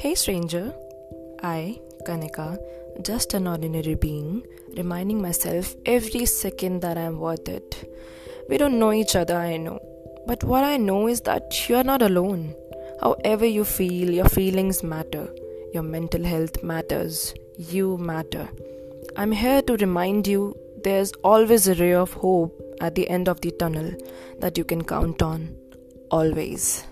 Hey, stranger. I, Kanika, just an ordinary being, reminding myself every second that I'm worth it. We don't know each other, I know. But what I know is that you're not alone. However, you feel, your feelings matter. Your mental health matters. You matter. I'm here to remind you there's always a ray of hope at the end of the tunnel that you can count on. Always.